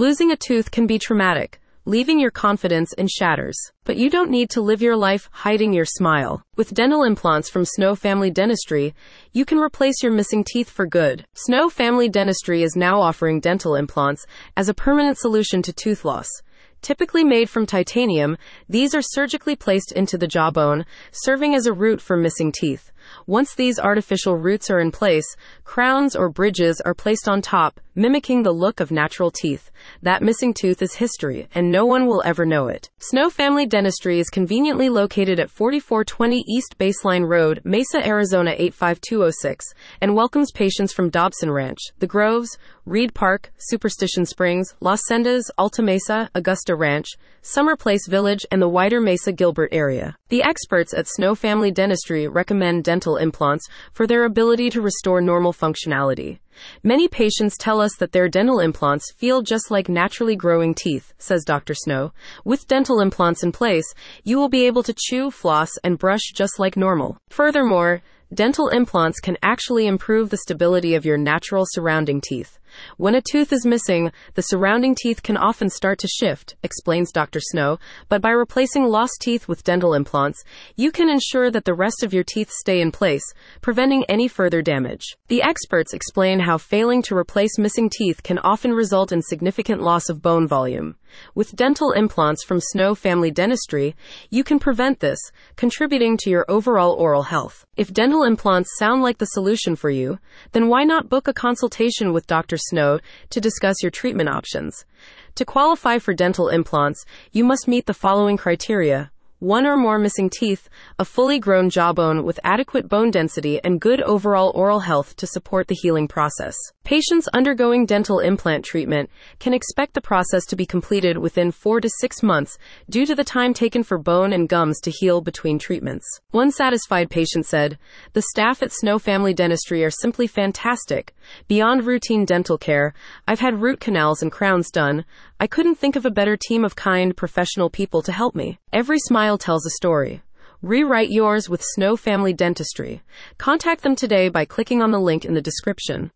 Losing a tooth can be traumatic, leaving your confidence in shatters. But you don't need to live your life hiding your smile. With dental implants from Snow Family Dentistry, you can replace your missing teeth for good. Snow Family Dentistry is now offering dental implants as a permanent solution to tooth loss. Typically made from titanium, these are surgically placed into the jawbone, serving as a root for missing teeth. Once these artificial roots are in place, crowns or bridges are placed on top, mimicking the look of natural teeth. That missing tooth is history, and no one will ever know it. Snow Family Dentistry is conveniently located at 4420 East Baseline Road, Mesa, Arizona 85206, and welcomes patients from Dobson Ranch, The Groves, Reed Park, Superstition Springs, Las Sendas, Alta Mesa, Augusta Ranch, Summer Place Village, and the wider Mesa Gilbert area. The experts at Snow Family Dentistry recommend dental implants for their ability to restore normal functionality. Many patients tell us that their dental implants feel just like naturally growing teeth, says Dr. Snow. With dental implants in place, you will be able to chew, floss, and brush just like normal. Furthermore, dental implants can actually improve the stability of your natural surrounding teeth. When a tooth is missing, the surrounding teeth can often start to shift, explains Dr. Snow, but by replacing lost teeth with dental implants, you can ensure that the rest of your teeth stay in place, preventing any further damage. The experts explain how failing to replace missing teeth can often result in significant loss of bone volume. With dental implants from Snow Family Dentistry, you can prevent this, contributing to your overall oral health. If dental implants sound like the solution for you, then why not book a consultation with Dr. Snow to discuss your treatment options? To qualify for dental implants, you must meet the following criteria one or more missing teeth, a fully grown jawbone with adequate bone density, and good overall oral health to support the healing process. Patients undergoing dental implant treatment can expect the process to be completed within four to six months due to the time taken for bone and gums to heal between treatments. One satisfied patient said, The staff at Snow Family Dentistry are simply fantastic. Beyond routine dental care, I've had root canals and crowns done. I couldn't think of a better team of kind, professional people to help me. Every smile tells a story. Rewrite yours with Snow Family Dentistry. Contact them today by clicking on the link in the description.